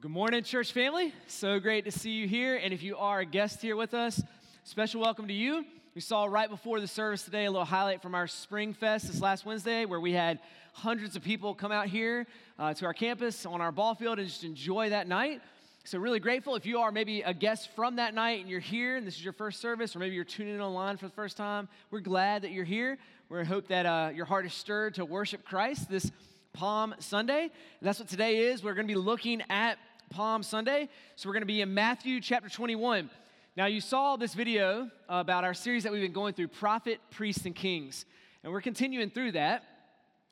Good morning, church family. So great to see you here. And if you are a guest here with us, special welcome to you. We saw right before the service today a little highlight from our Spring Fest this last Wednesday, where we had hundreds of people come out here uh, to our campus on our ball field and just enjoy that night. So, really grateful if you are maybe a guest from that night and you're here and this is your first service, or maybe you're tuning in online for the first time. We're glad that you're here. We hope that uh, your heart is stirred to worship Christ this Palm Sunday. And that's what today is. We're going to be looking at Palm Sunday. So we're going to be in Matthew chapter 21. Now, you saw this video about our series that we've been going through Prophet, Priests, and Kings. And we're continuing through that.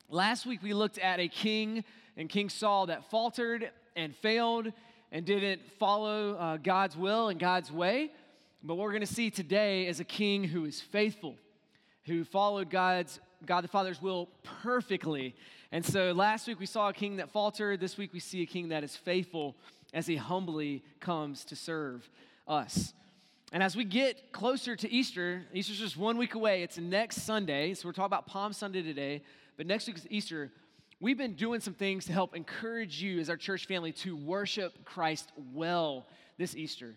Last week, we looked at a king and King Saul that faltered and failed and didn't follow uh, God's will and God's way. But what we're going to see today is a king who is faithful, who followed God's God the Father's will perfectly. And so last week we saw a king that faltered. This week we see a king that is faithful as he humbly comes to serve us. And as we get closer to Easter, Easter's just one week away. It's next Sunday. So we're talking about Palm Sunday today. But next week is Easter. We've been doing some things to help encourage you as our church family to worship Christ well this Easter.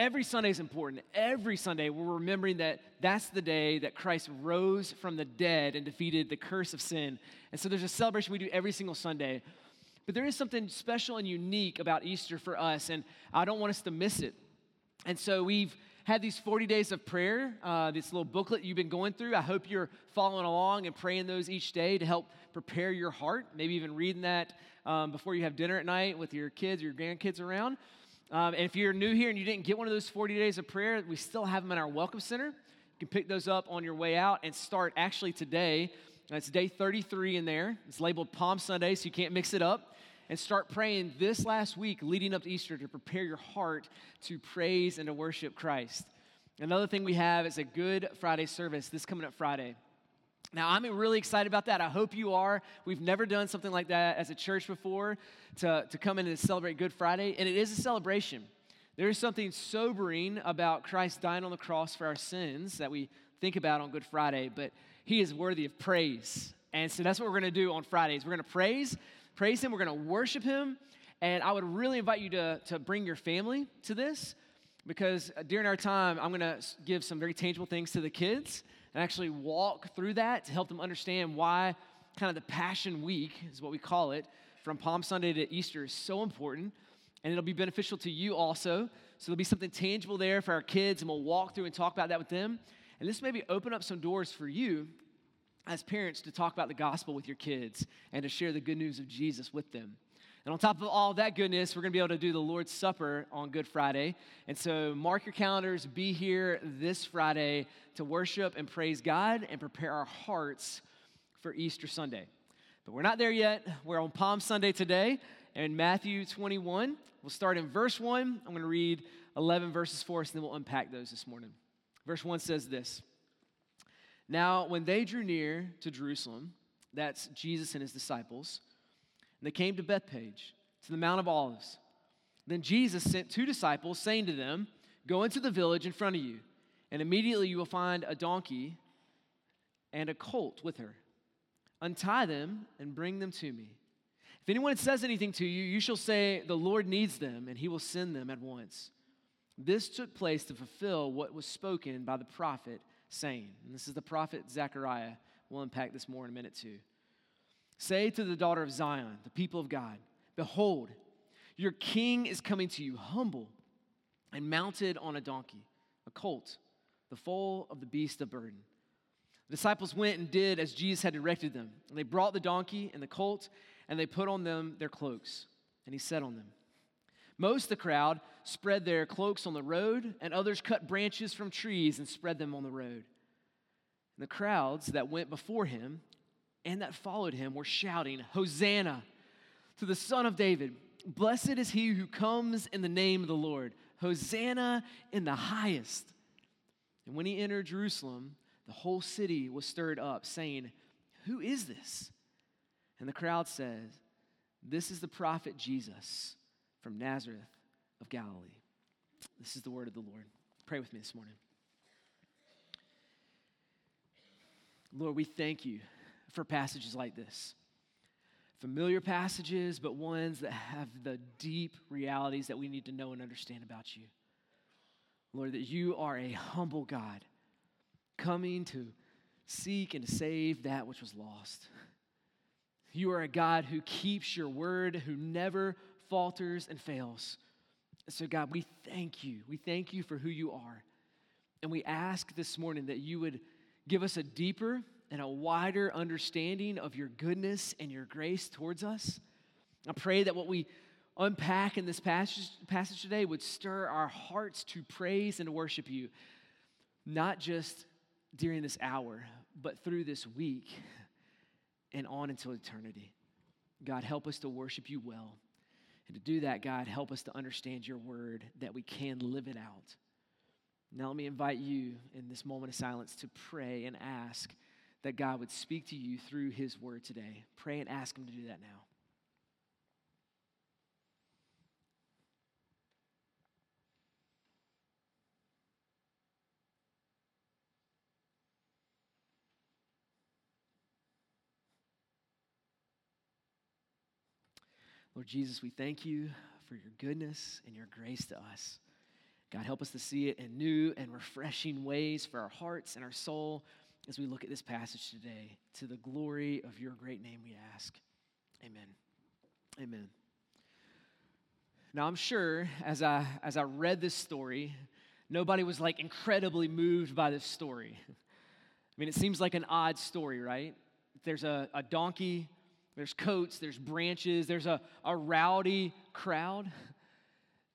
Every Sunday is important. Every Sunday, we're remembering that that's the day that Christ rose from the dead and defeated the curse of sin. And so there's a celebration we do every single Sunday. But there is something special and unique about Easter for us, and I don't want us to miss it. And so we've had these 40 days of prayer, uh, this little booklet you've been going through. I hope you're following along and praying those each day to help prepare your heart, maybe even reading that um, before you have dinner at night with your kids or your grandkids around. Um, and if you're new here and you didn't get one of those 40 days of prayer, we still have them in our Welcome Center. You can pick those up on your way out and start actually today. It's day 33 in there. It's labeled Palm Sunday, so you can't mix it up. And start praying this last week leading up to Easter to prepare your heart to praise and to worship Christ. Another thing we have is a Good Friday service this coming up Friday. Now, I'm really excited about that. I hope you are. We've never done something like that as a church before to, to come in and celebrate Good Friday, and it is a celebration. There is something sobering about Christ dying on the cross for our sins that we think about on Good Friday, but He is worthy of praise. And so that's what we're going to do on Fridays. We're going to praise, praise Him, we're going to worship Him, and I would really invite you to, to bring your family to this because during our time, I'm going to give some very tangible things to the kids and actually walk through that to help them understand why kind of the Passion Week is what we call it from Palm Sunday to Easter is so important. And it'll be beneficial to you also. So there'll be something tangible there for our kids, and we'll walk through and talk about that with them. And this maybe open up some doors for you as parents to talk about the gospel with your kids and to share the good news of Jesus with them. And on top of all that goodness, we're going to be able to do the Lord's Supper on Good Friday. And so mark your calendars, be here this Friday to worship and praise God and prepare our hearts for Easter Sunday. But we're not there yet. We're on Palm Sunday today in Matthew 21. We'll start in verse 1. I'm going to read 11 verses for us, and then we'll unpack those this morning. Verse 1 says this Now, when they drew near to Jerusalem, that's Jesus and his disciples, and they came to Bethphage, to the Mount of Olives. Then Jesus sent two disciples, saying to them, Go into the village in front of you, and immediately you will find a donkey and a colt with her. Untie them and bring them to me. If anyone says anything to you, you shall say, The Lord needs them, and he will send them at once. This took place to fulfill what was spoken by the prophet, saying, and this is the prophet Zechariah. We'll unpack this more in a minute, too. Say to the daughter of Zion, the people of God, Behold, your king is coming to you, humble and mounted on a donkey, a colt, the foal of the beast of burden. The disciples went and did as Jesus had directed them. And they brought the donkey and the colt, and they put on them their cloaks, and he sat on them. Most of the crowd spread their cloaks on the road, and others cut branches from trees and spread them on the road. And the crowds that went before him and that followed him were shouting, Hosanna to the Son of David. Blessed is he who comes in the name of the Lord. Hosanna in the highest. And when he entered Jerusalem, the whole city was stirred up, saying, Who is this? And the crowd says, This is the prophet Jesus from Nazareth of Galilee. This is the word of the Lord. Pray with me this morning. Lord, we thank you for passages like this. familiar passages, but ones that have the deep realities that we need to know and understand about you. Lord, that you are a humble God coming to seek and to save that which was lost. You are a God who keeps your word, who never falters and fails. So, God, we thank you. We thank you for who you are. And we ask this morning that you would give us a deeper and a wider understanding of your goodness and your grace towards us. I pray that what we unpack in this passage, passage today would stir our hearts to praise and to worship you, not just during this hour, but through this week and on until eternity. God, help us to worship you well. And to do that, God, help us to understand your word that we can live it out. Now, let me invite you in this moment of silence to pray and ask that God would speak to you through his word today. Pray and ask him to do that now. Lord Jesus, we thank you for your goodness and your grace to us. God, help us to see it in new and refreshing ways for our hearts and our soul as we look at this passage today. To the glory of your great name, we ask. Amen. Amen. Now, I'm sure as I, as I read this story, nobody was like incredibly moved by this story. I mean, it seems like an odd story, right? There's a, a donkey there's coats, there's branches, there's a, a rowdy crowd.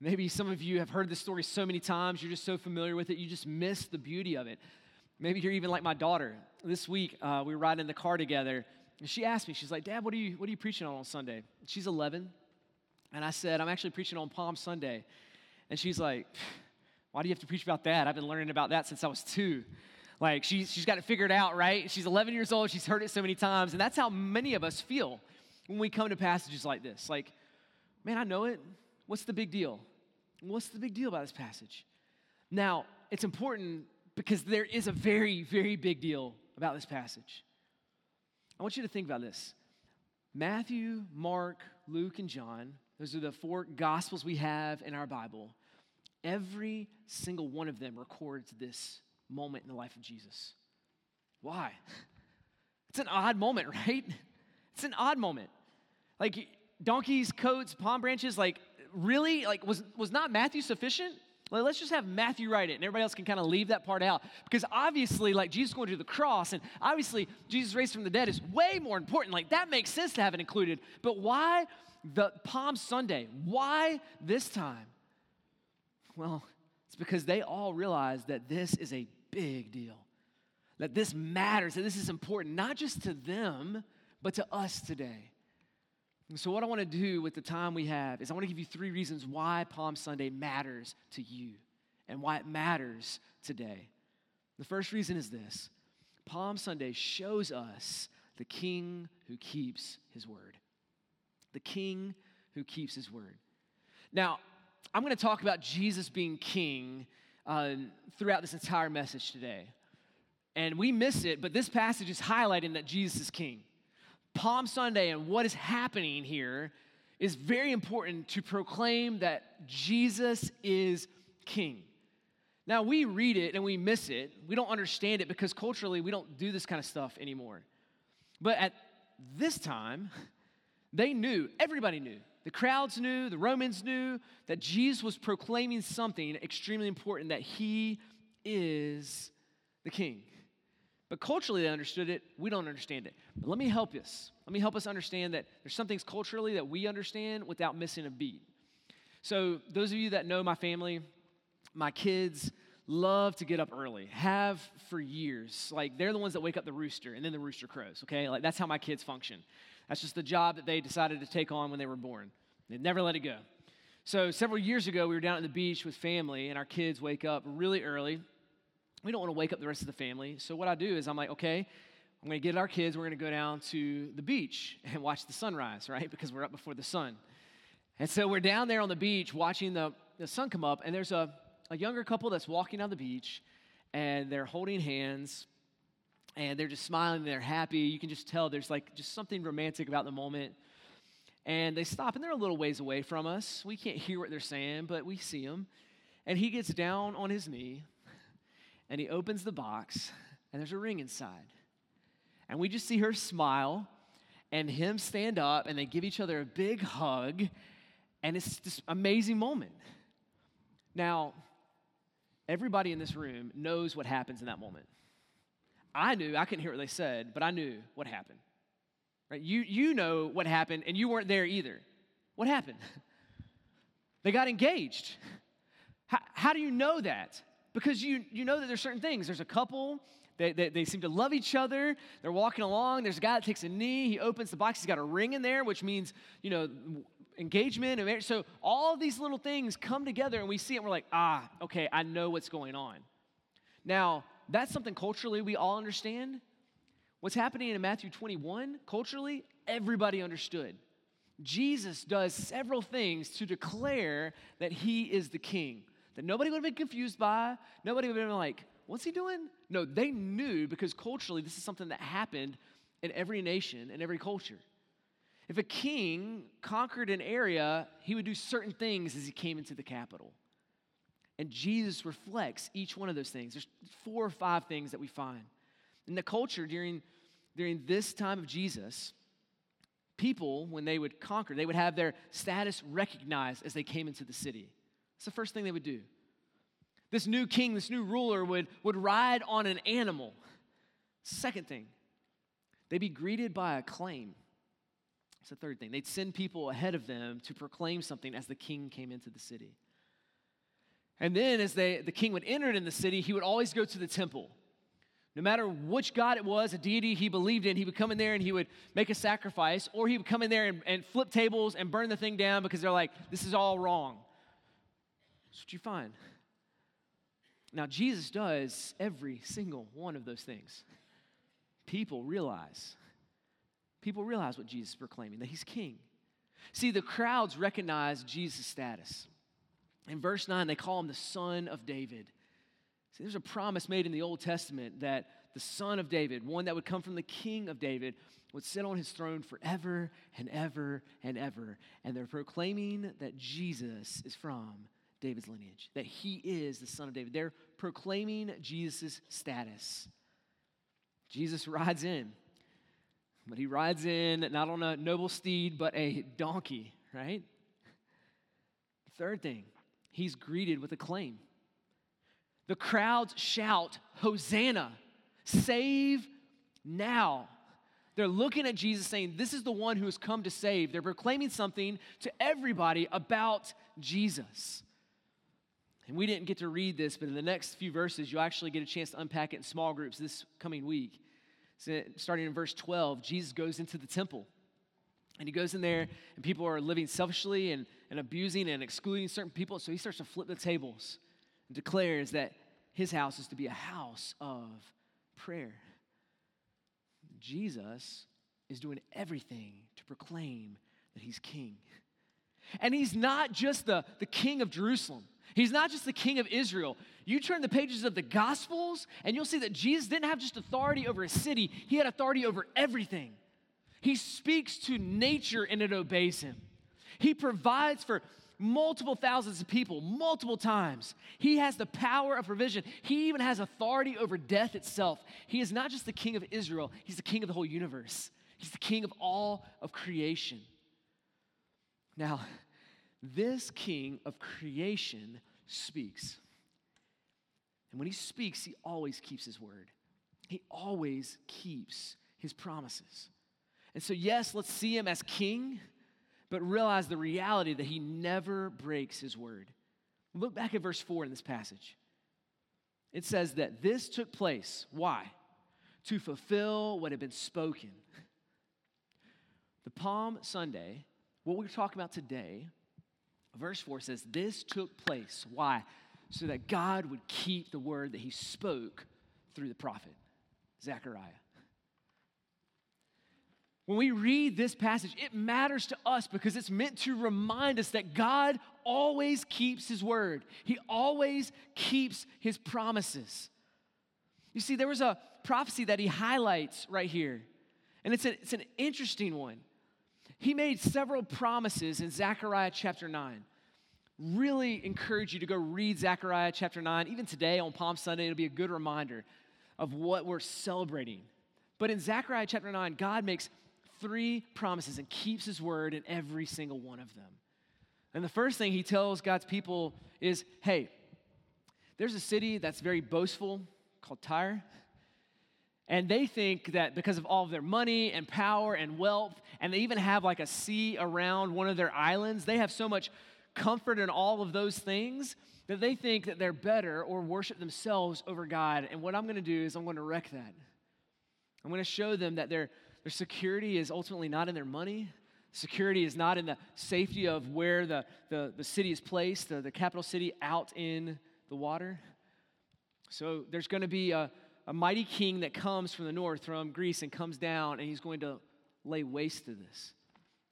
Maybe some of you have heard this story so many times, you're just so familiar with it, you just miss the beauty of it. Maybe you're even like my daughter. This week, uh, we were riding in the car together, and she asked me, she's like, Dad, what are you, what are you preaching on on Sunday? She's 11, and I said, I'm actually preaching on Palm Sunday. And she's like, Why do you have to preach about that? I've been learning about that since I was two. Like she, she's got it figured out, right? She's 11 years old. She's heard it so many times. And that's how many of us feel when we come to passages like this. Like, man, I know it. What's the big deal? What's the big deal about this passage? Now, it's important because there is a very, very big deal about this passage. I want you to think about this Matthew, Mark, Luke, and John, those are the four gospels we have in our Bible. Every single one of them records this moment in the life of Jesus. Why? It's an odd moment, right? It's an odd moment. Like donkeys, coats, palm branches, like really? Like was was not Matthew sufficient? Like, let's just have Matthew write it and everybody else can kind of leave that part out. Because obviously, like Jesus going to the cross and obviously Jesus raised from the dead is way more important. Like that makes sense to have it included. But why the Palm Sunday? Why this time? Well, it's because they all realize that this is a big deal. That this matters, that this is important, not just to them, but to us today. So, what I want to do with the time we have is I want to give you three reasons why Palm Sunday matters to you and why it matters today. The first reason is this Palm Sunday shows us the king who keeps his word. The king who keeps his word. Now, I'm going to talk about Jesus being king uh, throughout this entire message today. And we miss it, but this passage is highlighting that Jesus is king. Palm Sunday and what is happening here is very important to proclaim that Jesus is king. Now, we read it and we miss it. We don't understand it because culturally we don't do this kind of stuff anymore. But at this time, they knew, everybody knew, the crowds knew, the Romans knew that Jesus was proclaiming something extremely important that he is the king. But culturally, they understood it. We don't understand it. But let me help us. Let me help us understand that there's some things culturally that we understand without missing a beat. So, those of you that know my family, my kids love to get up early, have for years. Like, they're the ones that wake up the rooster, and then the rooster crows, okay? Like, that's how my kids function. That's just the job that they decided to take on when they were born. They never let it go. So, several years ago, we were down at the beach with family, and our kids wake up really early. We don't want to wake up the rest of the family. So, what I do is I'm like, okay, I'm going to get our kids, we're going to go down to the beach and watch the sunrise, right? Because we're up before the sun. And so, we're down there on the beach watching the, the sun come up, and there's a, a younger couple that's walking on the beach, and they're holding hands and they're just smiling, they're happy. You can just tell there's like just something romantic about the moment. And they stop, and they're a little ways away from us. We can't hear what they're saying, but we see them. And he gets down on his knee, and he opens the box, and there's a ring inside. And we just see her smile, and him stand up, and they give each other a big hug, and it's this amazing moment. Now, everybody in this room knows what happens in that moment. I knew, I couldn't hear what they said, but I knew what happened. Right? You, you know what happened, and you weren't there either. What happened? they got engaged. How, how do you know that? Because you, you know that there's certain things. There's a couple, they, they, they, seem to love each other. They're walking along. There's a guy that takes a knee. He opens the box. He's got a ring in there, which means, you know, engagement. So all these little things come together and we see it and we're like, ah, okay, I know what's going on. Now, that's something culturally we all understand. What's happening in Matthew 21, culturally, everybody understood. Jesus does several things to declare that he is the king, that nobody would have been confused by, nobody would have been like, what's he doing? No, they knew because culturally this is something that happened in every nation and every culture. If a king conquered an area, he would do certain things as he came into the capital. And Jesus reflects each one of those things. There's four or five things that we find. In the culture during, during this time of Jesus, people, when they would conquer, they would have their status recognized as they came into the city. It's the first thing they would do. This new king, this new ruler would, would ride on an animal. Second thing, they'd be greeted by acclaim. It's the third thing. They'd send people ahead of them to proclaim something as the king came into the city. And then, as they, the king would enter in the city, he would always go to the temple. No matter which God it was, a deity he believed in, he would come in there and he would make a sacrifice, or he would come in there and, and flip tables and burn the thing down because they're like, this is all wrong. That's what you find. Now, Jesus does every single one of those things. People realize people realize what Jesus is proclaiming, that he's king. See, the crowds recognize Jesus' status. In verse 9, they call him the son of David. See, there's a promise made in the Old Testament that the son of David, one that would come from the king of David, would sit on his throne forever and ever and ever. And they're proclaiming that Jesus is from David's lineage, that he is the son of David. They're proclaiming Jesus' status. Jesus rides in. But he rides in not on a noble steed, but a donkey, right? Third thing, he's greeted with acclaim. The crowds shout, Hosanna, save now. They're looking at Jesus saying, This is the one who has come to save. They're proclaiming something to everybody about Jesus. And we didn't get to read this, but in the next few verses, you'll actually get a chance to unpack it in small groups this coming week. Starting in verse 12, Jesus goes into the temple. And he goes in there, and people are living selfishly and, and abusing and excluding certain people. So he starts to flip the tables and declares that his house is to be a house of prayer. Jesus is doing everything to proclaim that he's king. And he's not just the, the king of Jerusalem. He's not just the king of Israel. You turn the pages of the Gospels, and you'll see that Jesus didn't have just authority over a city, he had authority over everything. He speaks to nature and it obeys him. He provides for multiple thousands of people multiple times. He has the power of provision. He even has authority over death itself. He is not just the king of Israel, he's the king of the whole universe. He's the king of all of creation. Now, this king of creation speaks. And when he speaks, he always keeps his word. He always keeps his promises. And so, yes, let's see him as king, but realize the reality that he never breaks his word. Look back at verse 4 in this passage. It says that this took place. Why? To fulfill what had been spoken. The Palm Sunday, what we're talking about today, verse 4 says, This took place. Why? So that God would keep the word that he spoke through the prophet, Zechariah. When we read this passage, it matters to us because it's meant to remind us that God always keeps his word. He always keeps his promises. You see, there was a prophecy that he highlights right here, and it's, a, it's an interesting one. He made several promises in Zechariah chapter 9. Really encourage you to go read Zechariah chapter 9. Even today on Palm Sunday, it'll be a good reminder of what we're celebrating. But in Zechariah chapter 9, God makes three promises and keeps his word in every single one of them. And the first thing he tells God's people is hey, there's a city that's very boastful called Tyre. And they think that because of all of their money and power and wealth, and they even have like a sea around one of their islands, they have so much comfort in all of those things that they think that they're better or worship themselves over God. And what I'm going to do is I'm going to wreck that. I'm going to show them that their, their security is ultimately not in their money. Security is not in the safety of where the, the, the city is placed, the, the capital city out in the water. So there's going to be a, a mighty king that comes from the north, from Greece, and comes down, and he's going to lay waste to this.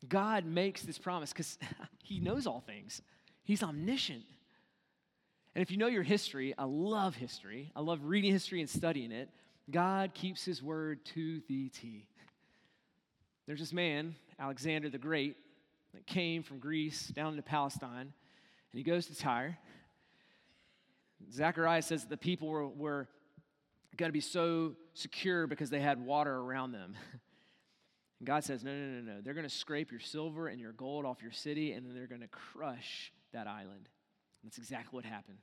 God makes this promise because he knows all things, he's omniscient. And if you know your history, I love history. I love reading history and studying it. God keeps his word to the T. There's this man, Alexander the Great, that came from Greece down into Palestine, and he goes to Tyre. Zechariah says the people were, were going to be so secure because they had water around them. And God says, No, no, no, no. They're going to scrape your silver and your gold off your city, and then they're going to crush that island. That's exactly what happened.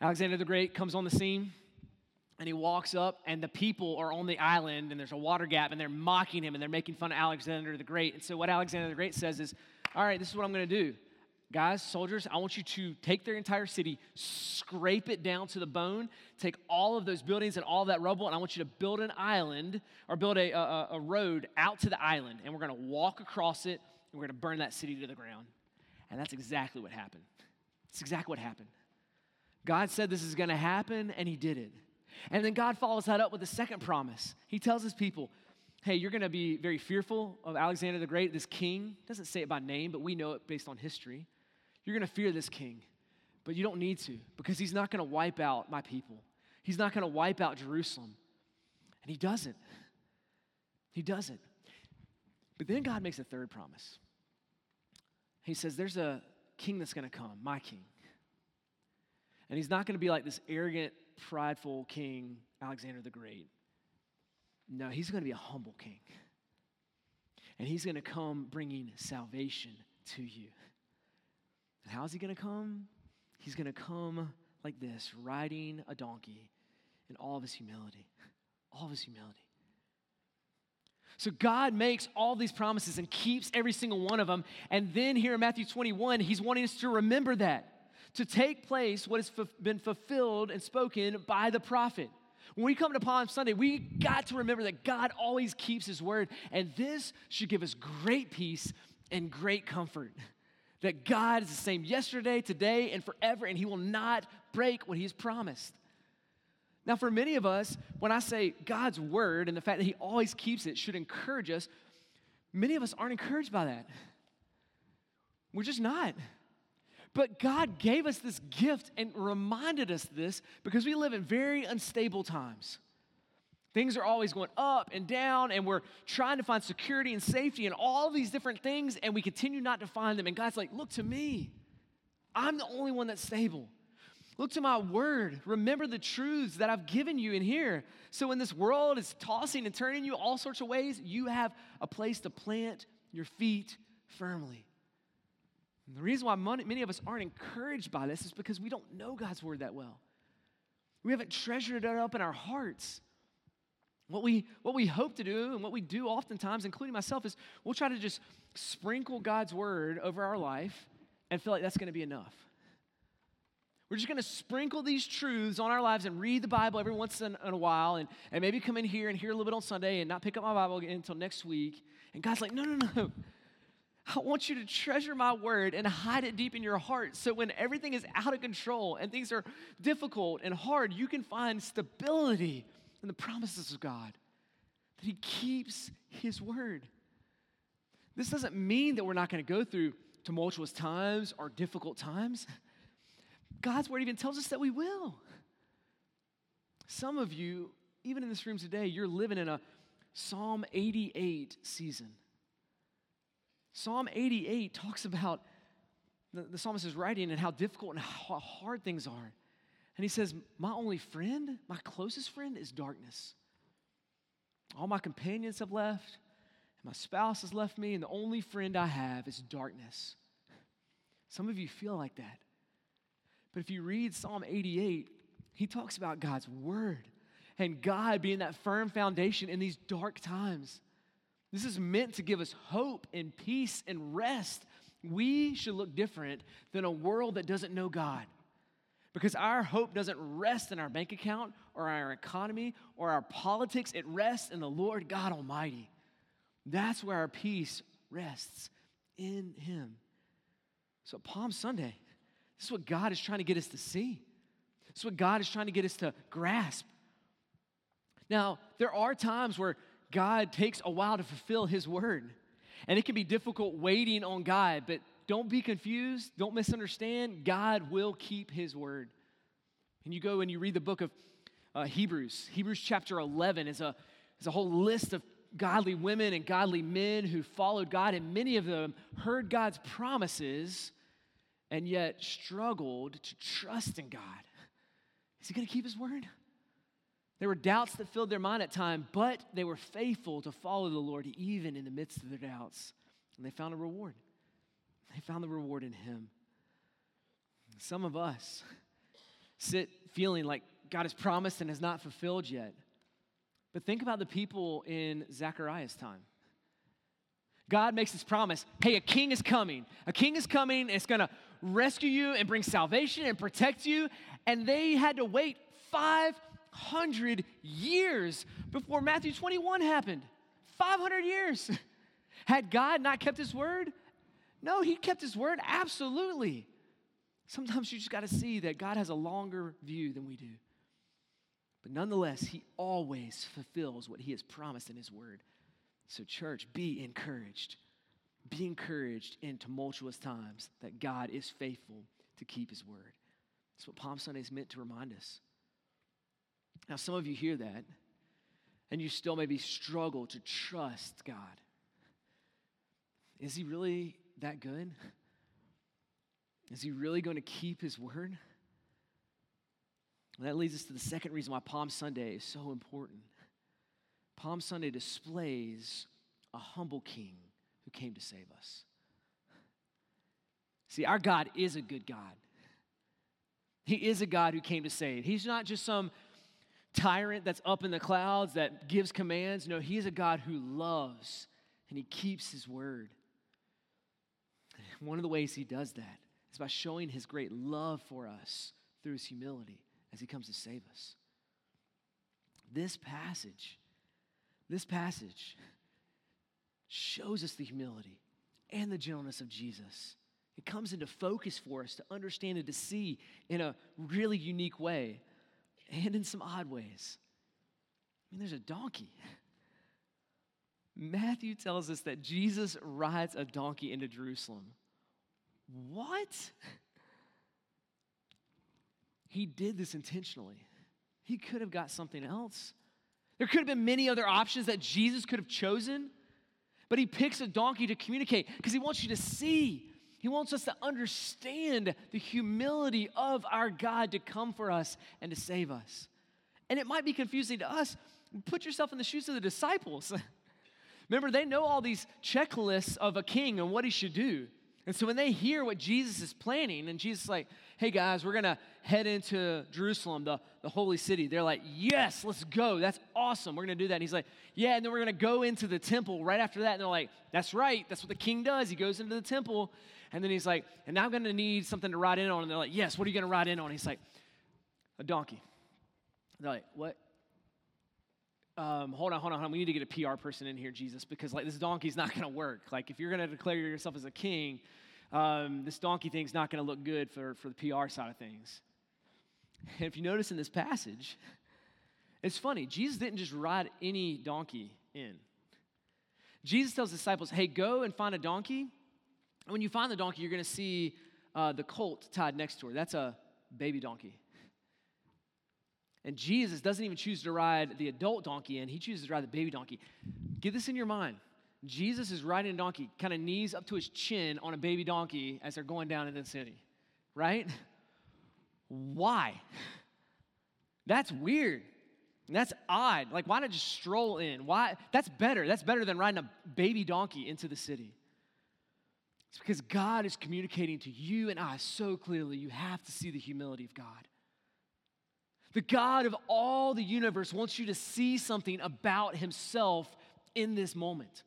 Alexander the Great comes on the scene, and he walks up, and the people are on the island, and there's a water gap, and they're mocking him, and they're making fun of Alexander the Great. And so, what Alexander the Great says is, All right, this is what I'm going to do guys, soldiers, I want you to take their entire city, scrape it down to the bone, take all of those buildings and all that rubble, and I want you to build an island or build a, a, a road out to the island. And we're going to walk across it and we're going to burn that city to the ground. And that's exactly what happened. That's exactly what happened. God said this is going to happen, and He did it. And then God follows that up with a second promise. He tells His people, hey, you're going to be very fearful of Alexander the Great, this king. Doesn't say it by name, but we know it based on history. You're going to fear this king, but you don't need to because he's not going to wipe out my people. He's not going to wipe out Jerusalem. And he doesn't. He doesn't. But then God makes a third promise. He says, There's a king that's going to come, my king. And he's not going to be like this arrogant, prideful king, Alexander the Great. No, he's going to be a humble king. And he's going to come bringing salvation to you. And how's he going to come? He's going to come like this, riding a donkey in all of his humility. All of his humility. So God makes all these promises and keeps every single one of them. And then here in Matthew 21, he's wanting us to remember that, to take place what has been fulfilled and spoken by the prophet. When we come to Palm Sunday, we got to remember that God always keeps his word. And this should give us great peace and great comfort that God is the same yesterday, today, and forever, and He will not break what He has promised. Now, for many of us, when I say God's word and the fact that He always keeps it should encourage us, many of us aren't encouraged by that. We're just not. But God gave us this gift and reminded us this because we live in very unstable times. Things are always going up and down, and we're trying to find security and safety and all these different things, and we continue not to find them. And God's like, Look to me. I'm the only one that's stable. Look to my word. Remember the truths that I've given you in here. So when this world is tossing and turning you all sorts of ways, you have a place to plant your feet firmly. And the reason why many of us aren't encouraged by this is because we don't know God's word that well. We haven't treasured it up in our hearts. What we, what we hope to do and what we do oftentimes, including myself, is we'll try to just sprinkle God's word over our life and feel like that's going to be enough. We're just going to sprinkle these truths on our lives and read the Bible every once in, in, a while and, and maybe come in here and hear a little bit on Sunday and not pick up my Bible again until next week. And God's like, no, no, no. I want you to treasure my word and hide it deep in your heart so when everything is out of control and things are difficult and hard, you can find stability and the promises of God, that He keeps His word. This doesn't mean that we're not going to go through tumultuous times or difficult times. God's word even tells us that we will. Some of you, even in this room today, you're living in a Psalm 88 season. Psalm 88 talks about the, the psalmist is writing and how difficult and how hard things are. And he says, My only friend, my closest friend, is darkness. All my companions have left, and my spouse has left me, and the only friend I have is darkness. Some of you feel like that. But if you read Psalm 88, he talks about God's word and God being that firm foundation in these dark times. This is meant to give us hope and peace and rest. We should look different than a world that doesn't know God. Because our hope doesn't rest in our bank account or our economy or our politics, it rests in the Lord God Almighty. That's where our peace rests in Him. So, Palm Sunday, this is what God is trying to get us to see. This is what God is trying to get us to grasp. Now, there are times where God takes a while to fulfill His word, and it can be difficult waiting on God, but don't be confused. Don't misunderstand. God will keep his word. And you go and you read the book of uh, Hebrews. Hebrews chapter 11 is a, is a whole list of godly women and godly men who followed God, and many of them heard God's promises and yet struggled to trust in God. Is he going to keep his word? There were doubts that filled their mind at time, but they were faithful to follow the Lord even in the midst of their doubts, and they found a reward. They found the reward in Him. Some of us sit feeling like God has promised and has not fulfilled yet. But think about the people in Zechariah's time. God makes this promise hey, a king is coming. A king is coming, it's gonna rescue you and bring salvation and protect you. And they had to wait 500 years before Matthew 21 happened. 500 years. Had God not kept his word? No, he kept his word. Absolutely. Sometimes you just got to see that God has a longer view than we do. But nonetheless, he always fulfills what he has promised in his word. So, church, be encouraged. Be encouraged in tumultuous times that God is faithful to keep his word. That's what Palm Sunday is meant to remind us. Now, some of you hear that, and you still maybe struggle to trust God. Is he really that good? Is he really going to keep his word? And that leads us to the second reason why Palm Sunday is so important. Palm Sunday displays a humble king who came to save us. See, our God is a good God. He is a God who came to save. He's not just some tyrant that's up in the clouds that gives commands. No, He is a God who loves and He keeps His word. One of the ways he does that is by showing his great love for us through his humility as he comes to save us. This passage, this passage shows us the humility and the gentleness of Jesus. It comes into focus for us to understand and to see in a really unique way and in some odd ways. I mean, there's a donkey. Matthew tells us that Jesus rides a donkey into Jerusalem. What? He did this intentionally. He could have got something else. There could have been many other options that Jesus could have chosen, but he picks a donkey to communicate because he wants you to see. He wants us to understand the humility of our God to come for us and to save us. And it might be confusing to us. Put yourself in the shoes of the disciples. Remember, they know all these checklists of a king and what he should do. And so when they hear what Jesus is planning, and Jesus is like, hey guys, we're gonna head into Jerusalem, the, the holy city, they're like, yes, let's go. That's awesome. We're gonna do that. And he's like, yeah, and then we're gonna go into the temple right after that. And they're like, that's right. That's what the king does. He goes into the temple. And then he's like, and now I'm gonna need something to ride in on. And they're like, yes, what are you gonna ride in on? he's like, a donkey. They're like, what? Um, hold on, hold on, hold on. We need to get a PR person in here, Jesus, because like this donkey's not going to work. Like if you're going to declare yourself as a king, um, this donkey thing's not going to look good for, for the PR side of things. And if you notice in this passage, it's funny. Jesus didn't just ride any donkey in. Jesus tells disciples, hey, go and find a donkey. And when you find the donkey, you're going to see uh, the colt tied next to her. That's a baby donkey. And Jesus doesn't even choose to ride the adult donkey in, he chooses to ride the baby donkey. Get this in your mind. Jesus is riding a donkey, kind of knees up to his chin on a baby donkey as they're going down into the city, right? Why? That's weird. That's odd. Like, why not just stroll in? Why? That's better. That's better than riding a baby donkey into the city. It's because God is communicating to you and I so clearly. You have to see the humility of God. The God of all the universe wants you to see something about Himself in this moment.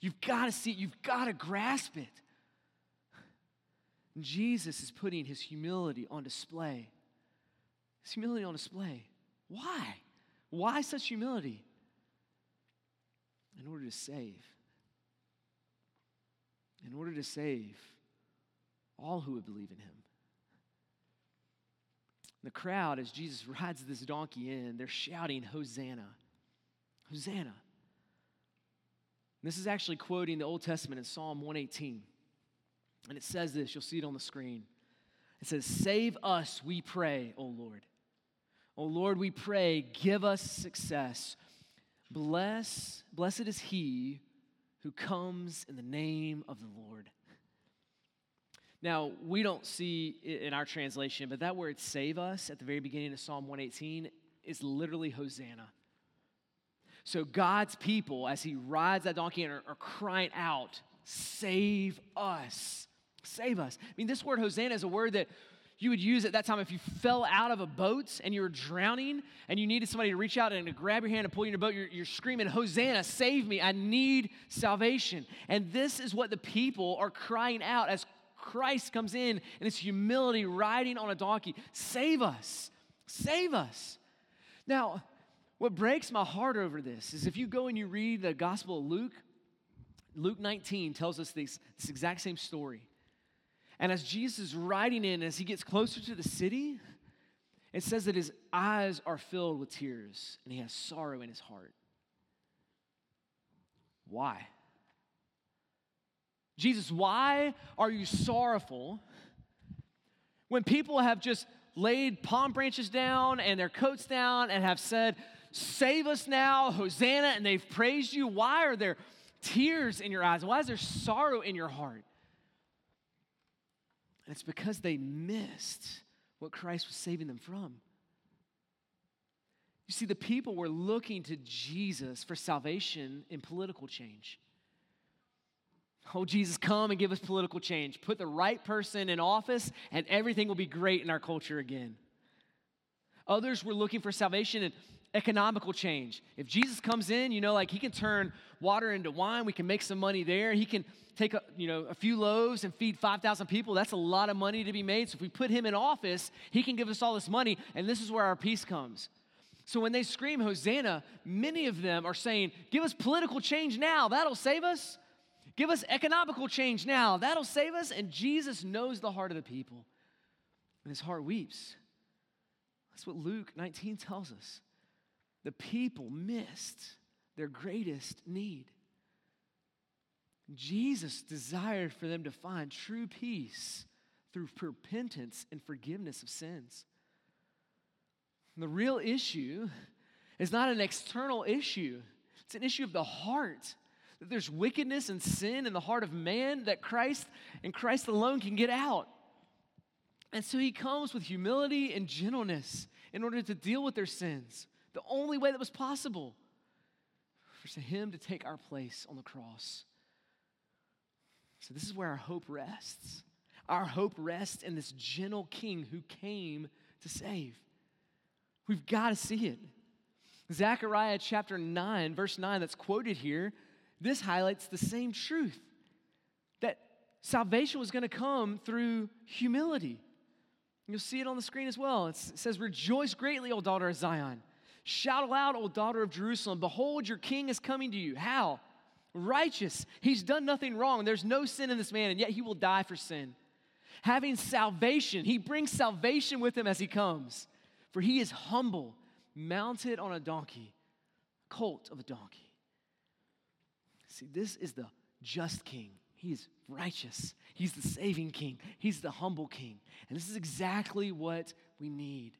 You've got to see it, you've got to grasp it. Jesus is putting His humility on display. His humility on display. Why? Why such humility? In order to save. In order to save all who would believe in him. The crowd, as Jesus rides this donkey in, they're shouting, Hosanna! Hosanna! This is actually quoting the Old Testament in Psalm 118. And it says this, you'll see it on the screen. It says, Save us, we pray, O Lord. O Lord, we pray, give us success. Bless, blessed is he who comes in the name of the Lord. Now, we don't see in our translation, but that word save us at the very beginning of Psalm 118 is literally Hosanna. So God's people, as he rides that donkey, are, are crying out, Save us. Save us. I mean, this word Hosanna is a word that you would use at that time if you fell out of a boat and you were drowning and you needed somebody to reach out and to grab your hand and pull you in a boat. You're, you're screaming, Hosanna, save me. I need salvation. And this is what the people are crying out as Christ comes in in his humility, riding on a donkey. Save us. Save us. Now, what breaks my heart over this is if you go and you read the Gospel of Luke, Luke 19 tells us this, this exact same story. And as Jesus is riding in, as he gets closer to the city, it says that his eyes are filled with tears and he has sorrow in his heart. Why? Jesus, why are you sorrowful when people have just laid palm branches down and their coats down and have said, Save us now, Hosanna, and they've praised you? Why are there tears in your eyes? Why is there sorrow in your heart? And it's because they missed what Christ was saving them from. You see, the people were looking to Jesus for salvation in political change. Oh, Jesus, come and give us political change. Put the right person in office, and everything will be great in our culture again. Others were looking for salvation and economical change. If Jesus comes in, you know, like he can turn water into wine, we can make some money there. He can take a, you know, a few loaves and feed 5,000 people. That's a lot of money to be made. So if we put him in office, he can give us all this money, and this is where our peace comes. So when they scream Hosanna, many of them are saying, Give us political change now, that'll save us. Give us economical change now, that'll save us. And Jesus knows the heart of the people, and his heart weeps. That's what Luke 19 tells us. The people missed their greatest need. Jesus desired for them to find true peace through repentance and forgiveness of sins. And the real issue is not an external issue, it's an issue of the heart. That there's wickedness and sin in the heart of man that Christ and Christ alone can get out. And so he comes with humility and gentleness in order to deal with their sins. The only way that was possible for him to take our place on the cross. So, this is where our hope rests. Our hope rests in this gentle king who came to save. We've got to see it. Zechariah chapter 9, verse 9, that's quoted here, this highlights the same truth that salvation was going to come through humility. You'll see it on the screen as well. It says, Rejoice greatly, O daughter of Zion. Shout aloud, O daughter of Jerusalem. Behold, your king is coming to you. How? righteous. He's done nothing wrong. There's no sin in this man, and yet he will die for sin. Having salvation, he brings salvation with him as he comes. For he is humble, mounted on a donkey, colt of a donkey. See, this is the just king. He is righteous. He's the saving king. He's the humble king. And this is exactly what we need.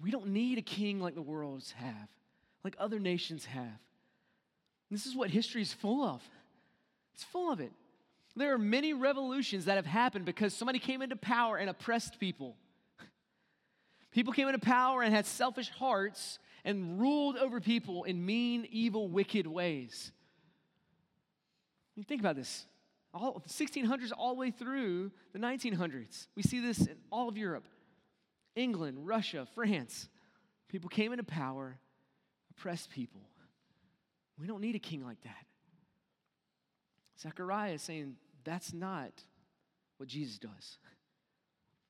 We don't need a king like the worlds have, like other nations have. This is what history is full of. It's full of it. There are many revolutions that have happened because somebody came into power and oppressed people. People came into power and had selfish hearts and ruled over people in mean, evil, wicked ways. Think about this. All 1600s all the way through the 1900s. We see this in all of Europe. England, Russia, France. People came into power, oppressed people. We don't need a king like that. Zechariah is saying that's not what Jesus does.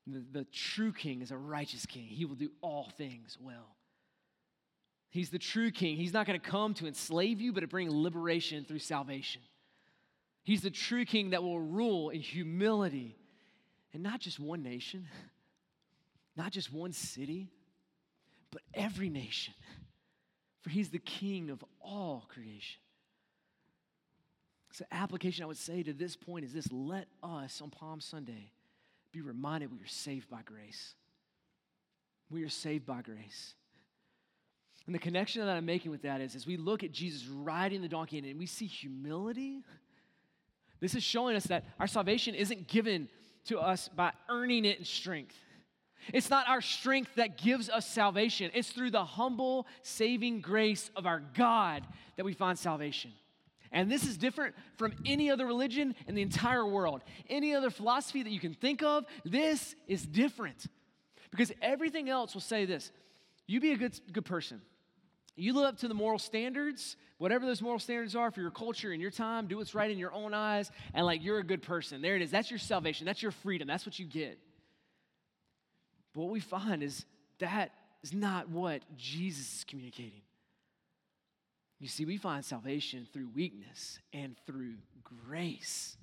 The, the true king is a righteous king. He will do all things well. He's the true king. He's not going to come to enslave you, but to bring liberation through salvation. He's the true king that will rule in humility and not just one nation, not just one city, but every nation. For he's the king of all creation. So, application I would say to this point is this let us on Palm Sunday be reminded we are saved by grace. We are saved by grace. And the connection that I'm making with that is as we look at Jesus riding the donkey and we see humility, this is showing us that our salvation isn't given to us by earning it in strength. It's not our strength that gives us salvation. It's through the humble, saving grace of our God that we find salvation. And this is different from any other religion in the entire world. Any other philosophy that you can think of, this is different. Because everything else will say this you be a good, good person. You live up to the moral standards, whatever those moral standards are for your culture and your time, do what's right in your own eyes, and like you're a good person. There it is. That's your salvation. That's your freedom. That's what you get. But what we find is that is not what Jesus is communicating. You see, we find salvation through weakness and through grace.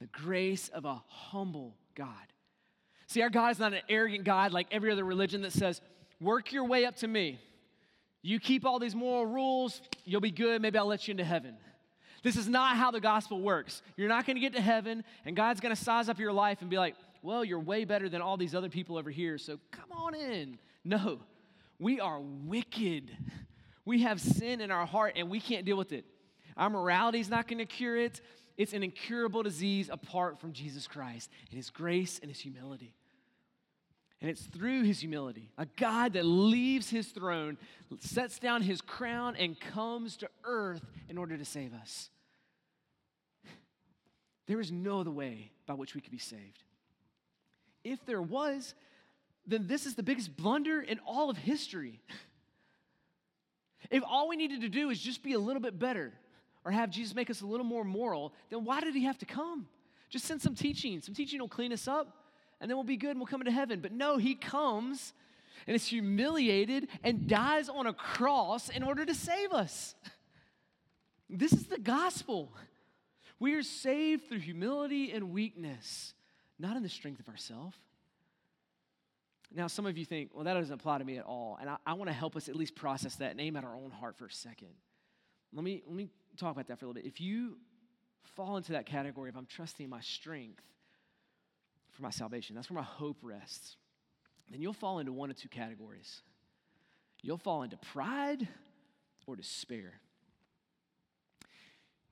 The grace of a humble God. See, our God is not an arrogant God like every other religion that says, work your way up to me. You keep all these moral rules, you'll be good. Maybe I'll let you into heaven. This is not how the gospel works. You're not going to get to heaven, and God's going to size up your life and be like, well, you're way better than all these other people over here, so come on in. No, we are wicked. We have sin in our heart, and we can't deal with it. Our morality is not going to cure it. It's an incurable disease apart from Jesus Christ and His grace and His humility. And it's through his humility, a God that leaves his throne, sets down his crown, and comes to earth in order to save us. There is no other way by which we could be saved. If there was, then this is the biggest blunder in all of history. If all we needed to do is just be a little bit better or have Jesus make us a little more moral, then why did he have to come? Just send some teaching. Some teaching will clean us up and then we'll be good and we'll come into heaven. But no, he comes and is humiliated and dies on a cross in order to save us. This is the gospel. We are saved through humility and weakness, not in the strength of ourselves. Now, some of you think, well, that doesn't apply to me at all. And I, I want to help us at least process that aim at our own heart for a second. Let me, let me talk about that for a little bit. If you fall into that category of I'm trusting my strength, for my salvation. That's where my hope rests. Then you'll fall into one of two categories. You'll fall into pride or despair.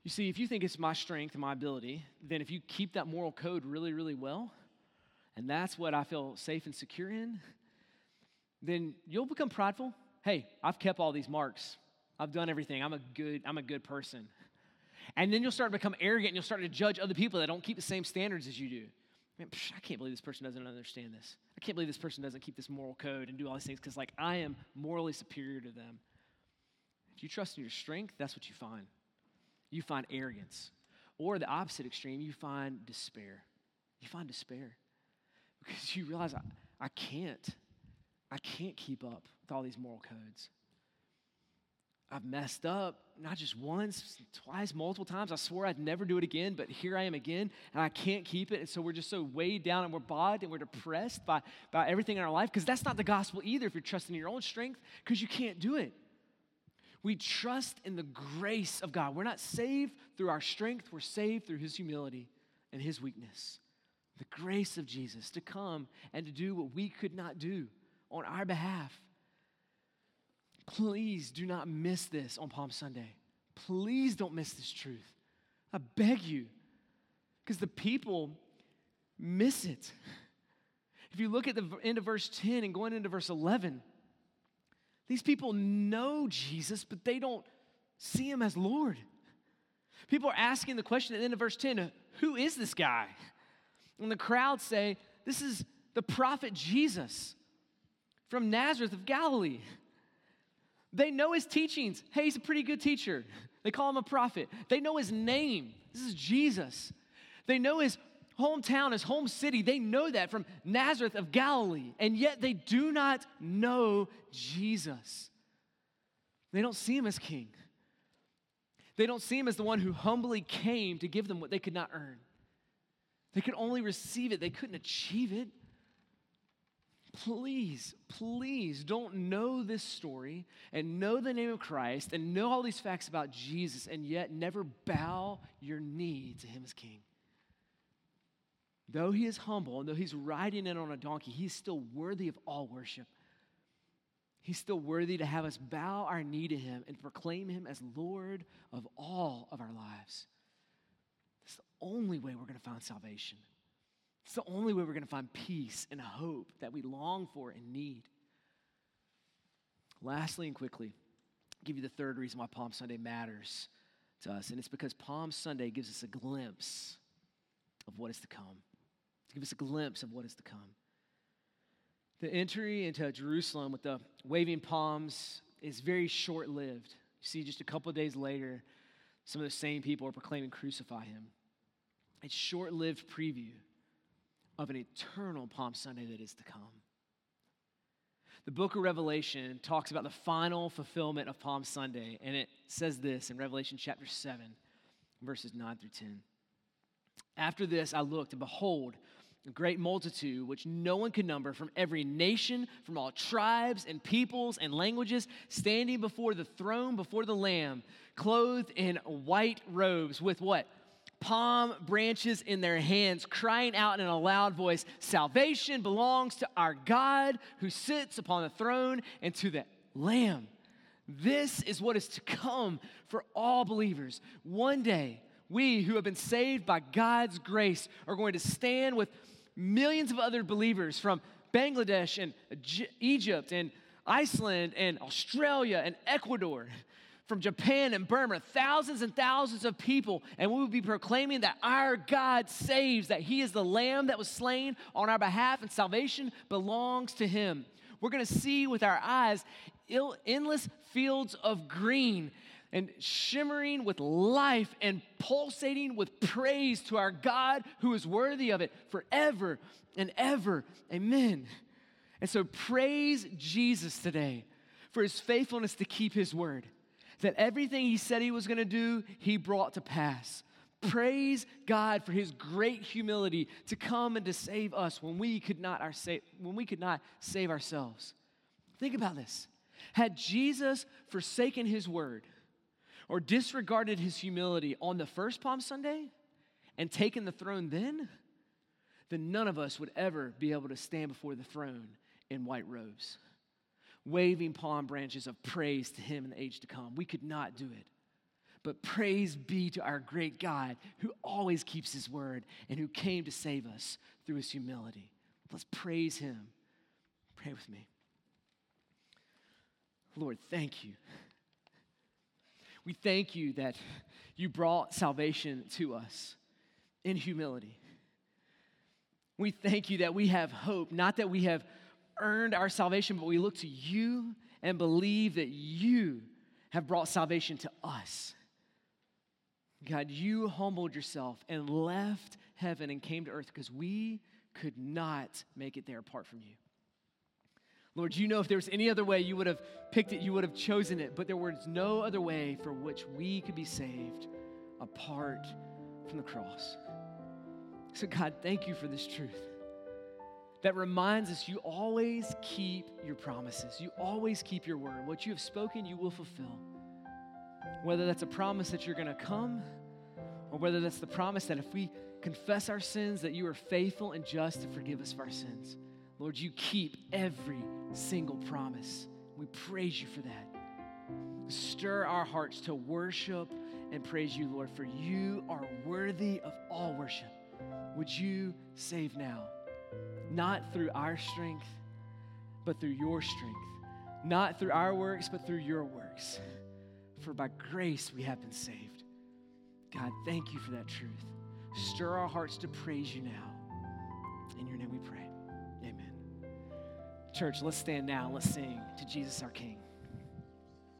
You see, if you think it's my strength and my ability, then if you keep that moral code really, really well, and that's what I feel safe and secure in, then you'll become prideful. Hey, I've kept all these marks. I've done everything. I'm a good, I'm a good person. And then you'll start to become arrogant and you'll start to judge other people that don't keep the same standards as you do. Man, psh, I can't believe this person doesn't understand this. I can't believe this person doesn't keep this moral code and do all these things because, like, I am morally superior to them. If you trust in your strength, that's what you find. You find arrogance. Or the opposite extreme, you find despair. You find despair because you realize I, I can't. I can't keep up with all these moral codes. I've messed up, not just once, twice, multiple times. I swore I'd never do it again, but here I am again, and I can't keep it. And so we're just so weighed down and we're bogged and we're depressed by, by everything in our life because that's not the gospel either if you're trusting in your own strength because you can't do it. We trust in the grace of God. We're not saved through our strength, we're saved through His humility and His weakness. The grace of Jesus to come and to do what we could not do on our behalf. Please do not miss this on Palm Sunday. Please don't miss this truth. I beg you. Because the people miss it. If you look at the end of verse 10 and going into verse 11, these people know Jesus, but they don't see him as Lord. People are asking the question at the end of verse 10 uh, who is this guy? And the crowd say, This is the prophet Jesus from Nazareth of Galilee. They know his teachings. Hey, he's a pretty good teacher. They call him a prophet. They know his name. This is Jesus. They know his hometown, his home city. They know that from Nazareth of Galilee. And yet they do not know Jesus. They don't see him as king. They don't see him as the one who humbly came to give them what they could not earn. They could only receive it, they couldn't achieve it. Please, please don't know this story and know the name of Christ and know all these facts about Jesus and yet never bow your knee to him as king. Though he is humble and though he's riding in on a donkey, he's still worthy of all worship. He's still worthy to have us bow our knee to him and proclaim him as Lord of all of our lives. It's the only way we're going to find salvation. It's the only way we're going to find peace and hope that we long for and need. Lastly and quickly, I'll give you the third reason why Palm Sunday matters to us, and it's because Palm Sunday gives us a glimpse of what is to come. To give us a glimpse of what is to come. The entry into Jerusalem with the waving palms is very short lived. You see, just a couple of days later, some of the same people are proclaiming, Crucify him. It's short lived preview of an eternal Palm Sunday that is to come. The book of Revelation talks about the final fulfillment of Palm Sunday, and it says this in Revelation chapter 7, verses 9 through 10. After this, I looked, and behold, a great multitude, which no one could number, from every nation, from all tribes and peoples and languages, standing before the throne, before the Lamb, clothed in white robes, with what? Palm branches in their hands, crying out in a loud voice Salvation belongs to our God who sits upon the throne and to the Lamb. This is what is to come for all believers. One day, we who have been saved by God's grace are going to stand with millions of other believers from Bangladesh and Egypt and Iceland and Australia and Ecuador from Japan and Burma, thousands and thousands of people, and we will be proclaiming that our God saves, that He is the Lamb that was slain on our behalf, and salvation belongs to Him. We're gonna see with our eyes endless fields of green and shimmering with life and pulsating with praise to our God who is worthy of it forever and ever. Amen. And so praise Jesus today for his faithfulness to keep his word that everything he said he was going to do, he brought to pass. Praise God for his great humility to come and to save us when we could not, our sa- when we could not save ourselves. Think about this. Had Jesus forsaken his word or disregarded his humility on the first Palm Sunday and taken the throne then, then none of us would ever be able to stand before the throne in white robes waving palm branches of praise to him in the age to come. We could not do it. But praise be to our great God who always keeps his word and who came to save us through his humility. Let's praise him. Pray with me. Lord, thank you. We thank you that you brought salvation to us in humility. We thank you that we have hope, not that we have earned our salvation, but we look to you and believe that you have brought salvation to us. God, you humbled yourself and left heaven and came to earth because we could not make it there apart from you. Lord, you know if there was any other way, you would have picked it, you would have chosen it, but there was no other way for which we could be saved apart from the cross. So, God, thank you for this truth that reminds us you always keep your promises. You always keep your word. What you have spoken, you will fulfill. Whether that's a promise that you're going to come, or whether that's the promise that if we confess our sins, that you are faithful and just to forgive us of our sins. Lord, you keep every single promise. We praise you for that. Stir our hearts to worship and praise you, Lord, for you are worthy of all worship. Would you save now? Not through our strength, but through your strength. Not through our works, but through your works. For by grace we have been saved. God, thank you for that truth. Stir our hearts to praise you now. In your name we pray. Amen. Church, let's stand now. Let's sing to Jesus our King.